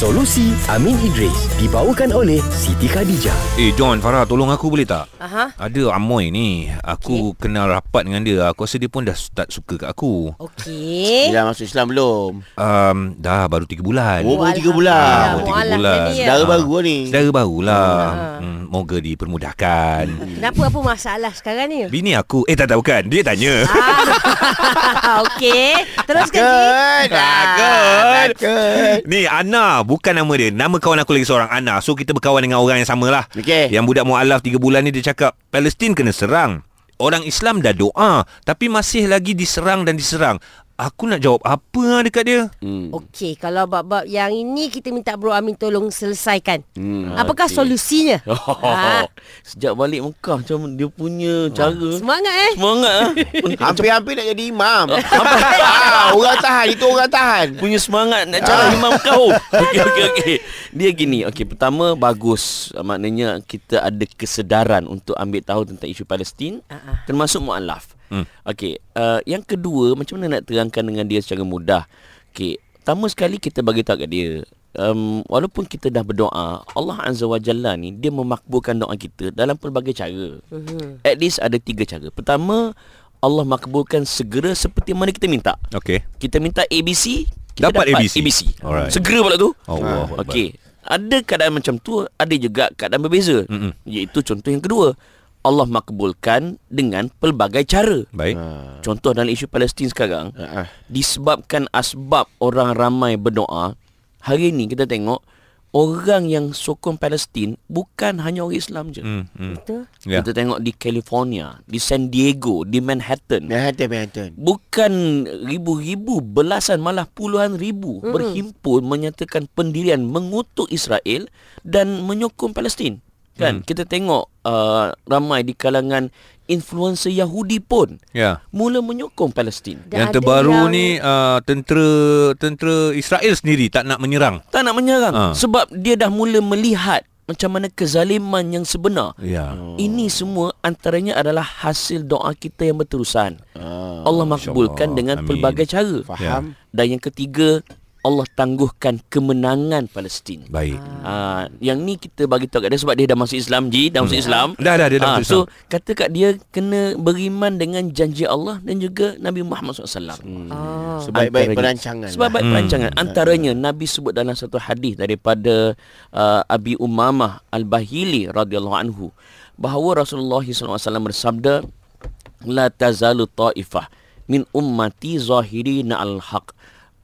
Solusi Amin Idris dibawakan oleh Siti Khadijah. Eh John Farah tolong aku boleh tak? Aha. Ada Amoy ni Aku okay. kenal rapat dengan dia Aku rasa dia pun dah start suka kat aku Okey. Dah masuk Islam belum? um, Dah baru 3 bulan Oh, baru 3 Ah, bulan. baru tiga Mualaf bulan. jadi ya. Saudara Ah. baru ni. Saudara barulah hmm, Moga dipermudahkan Kenapa apa masalah sekarang ni? Bini aku Eh tak tak bukan Dia tanya Ah, Okey. Teruskan Ji. Takut. Takut. Ni Ana Bukan nama dia Nama kawan aku lagi seorang Ana So kita berkawan dengan orang yang sama lah Okey. Yang budak mu'alaf 3 bulan ni Dia cakap Palestin kena serang Orang Islam dah doa Tapi masih lagi diserang dan diserang Aku nak jawab apa lah dekat dia Hmm. Okey, kalau bab-bab yang ini kita minta Bro Amin tolong selesaikan. Hmm. Apakah solusinya? Oh, Ah. Sejak balik Mekah macam dia punya cara Semangat eh. semangat ah. Hampir-hampir nak jadi imam. ah, orang tahan. Itu orang tahan. punya semangat nak cara imam kau. Okey okey okey. Dia gini, okey pertama bagus maknanya kita ada kesedaran untuk ambil tahu tentang isu Palestin Ah, ah. termasuk mualaf. Hmm. Okey, uh, yang kedua macam mana nak terangkan dengan dia secara mudah? Okey, pertama sekali kita bagi tahu kat dia Um, walaupun kita dah berdoa Allah Azza wa Jalla ni Dia memakbulkan doa kita Dalam pelbagai cara Mhm. At least ada tiga cara Pertama Allah makbulkan segera seperti mana kita minta Okay kita minta ABC kita Dapat dapat, ABC. ABC. Alright. Segera pula tu. Allah Okey. Ada keadaan macam tu, ada juga keadaan berbeza. Mm-mm. Iaitu contoh yang kedua. Allah makbulkan dengan pelbagai cara. Baik Contoh dalam isu Palestin sekarang, Ah, ah. disebabkan asbab orang ramai berdoa, hari ni kita tengok orang yang sokong Palestin bukan hanya orang Islam je. hmm, hmm. Betul. Ya. Kita tengok di California, di San Diego, di Manhattan. Manhattan, Manhattan. Bukan ribu-ribu, belasan malah puluhan ribu mm. berhimpun menyatakan pendirian mengutuk Israel dan menyokong Palestin. Kan? Mm. Kita tengok uh, ramai di kalangan influencer Yahudi pun Ya mula menyokong Palestin. Dan Yang terbaru yang- ni uh, tentera tentera Israel sendiri tak nak menyerang. Tak nak menyerang Ah. sebab dia dah mula melihat macam mana kezaliman yang sebenar. Ya. Ini semua antaranya adalah hasil doa kita yang berterusan. Ah, Allah makbulkan InsyaAllah. dengan Amin. pelbagai cara. faham. Dan yang ketiga, Allah tangguhkan kemenangan Palestin. Baik. Ah, yang ni kita bagi tahu kat dia sebab dia dah masuk Islam Ji, dah masuk Islam. Dah dah dia dah Ah, masuk so kata kat dia kena beriman dengan janji Allah dan juga Nabi Muhammad SAW. Hmm. Ah. Sebaik-baik Antaranya- perancangan. Sebab baik Hmm. perancangan. Antaranya Nabi sebut dalam satu hadis daripada uh, Abi Umamah Al-Bahili radhiyallahu anhu bahawa Rasulullah SAW bersabda la tazalu ta'ifah min ummati zahirina al-haq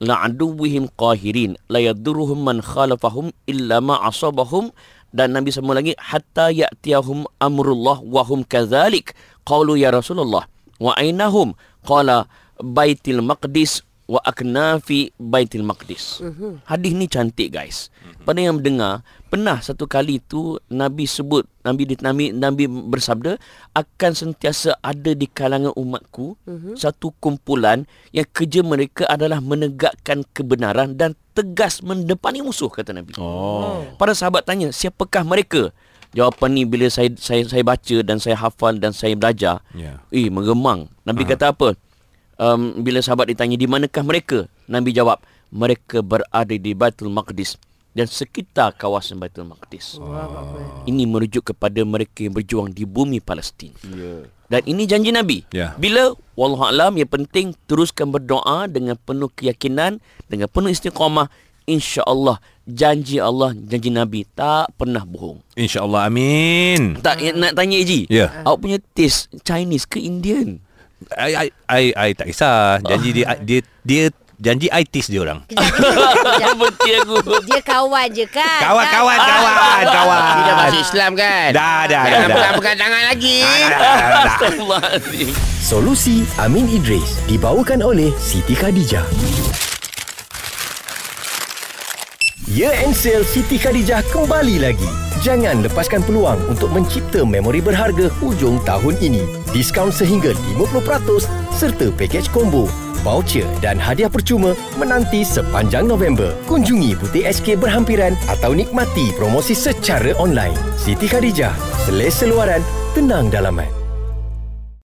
la aduwwihim qahirin. La yadurruhum man khalafahum illa ma asabahum. Dan Nabi sambung lagi hatta ya'tiyahum amrullah wa hum kadzalik. Qalu ya Rasulullah wa ainahum? Qala baitil maqdis wa aknafi baitil maqdis hadis ni cantik guys pada yang mendengar pernah satu kali tu Nabi sebut Nabi di- Nabi Nabi bersabda akan sentiasa ada di kalangan umatku satu kumpulan yang kerja mereka adalah menegakkan kebenaran dan tegas mendepani musuh kata Nabi. Oh. Para sahabat tanya, siapakah mereka? Jawapan ni bila saya saya saya baca dan saya hafal dan saya belajar, Ya. eh meremang. Nabi kata apa? Um, bila sahabat ditanya di manakah mereka? Nabi jawab, mereka berada di Baitul Maqdis dan sekitar kawasan Baitul Maqdis. Ini merujuk kepada mereka yang berjuang di bumi Palestin. Ya. Dan ini janji Nabi. Ya. Bila wallahu alam yang penting teruskan berdoa dengan penuh keyakinan, dengan penuh istiqamah, insya-Allah janji Allah, janji Nabi tak pernah bohong. InsyaAllah amin. Tak nak tanya Eji. Ya. Awak punya taste Chinese ke Indian? I, I, I, I tak kisah. Janji dia, dia, dia janji I tease dia orang. Berhenti aku. Dia kawan je kan? Kawan, kawan, kawan, kawan. Dia dah masuk Islam kan? Dah, dah, dah, Jangan pegang-pegang tangan lagi. Astagfirullahaladzim. Solusi Amin Idris dibawakan oleh Siti Khadijah. Year End Sale Siti Khadijah kembali lagi. Jangan lepaskan peluang untuk mencipta memori berharga hujung tahun ini. Diskaun sehingga 50% serta pakej combo, voucher dan hadiah percuma menanti sepanjang November. Kunjungi butik SK berhampiran atau nikmati promosi secara online. Siti Khadijah, selesa luaran, tenang dalaman.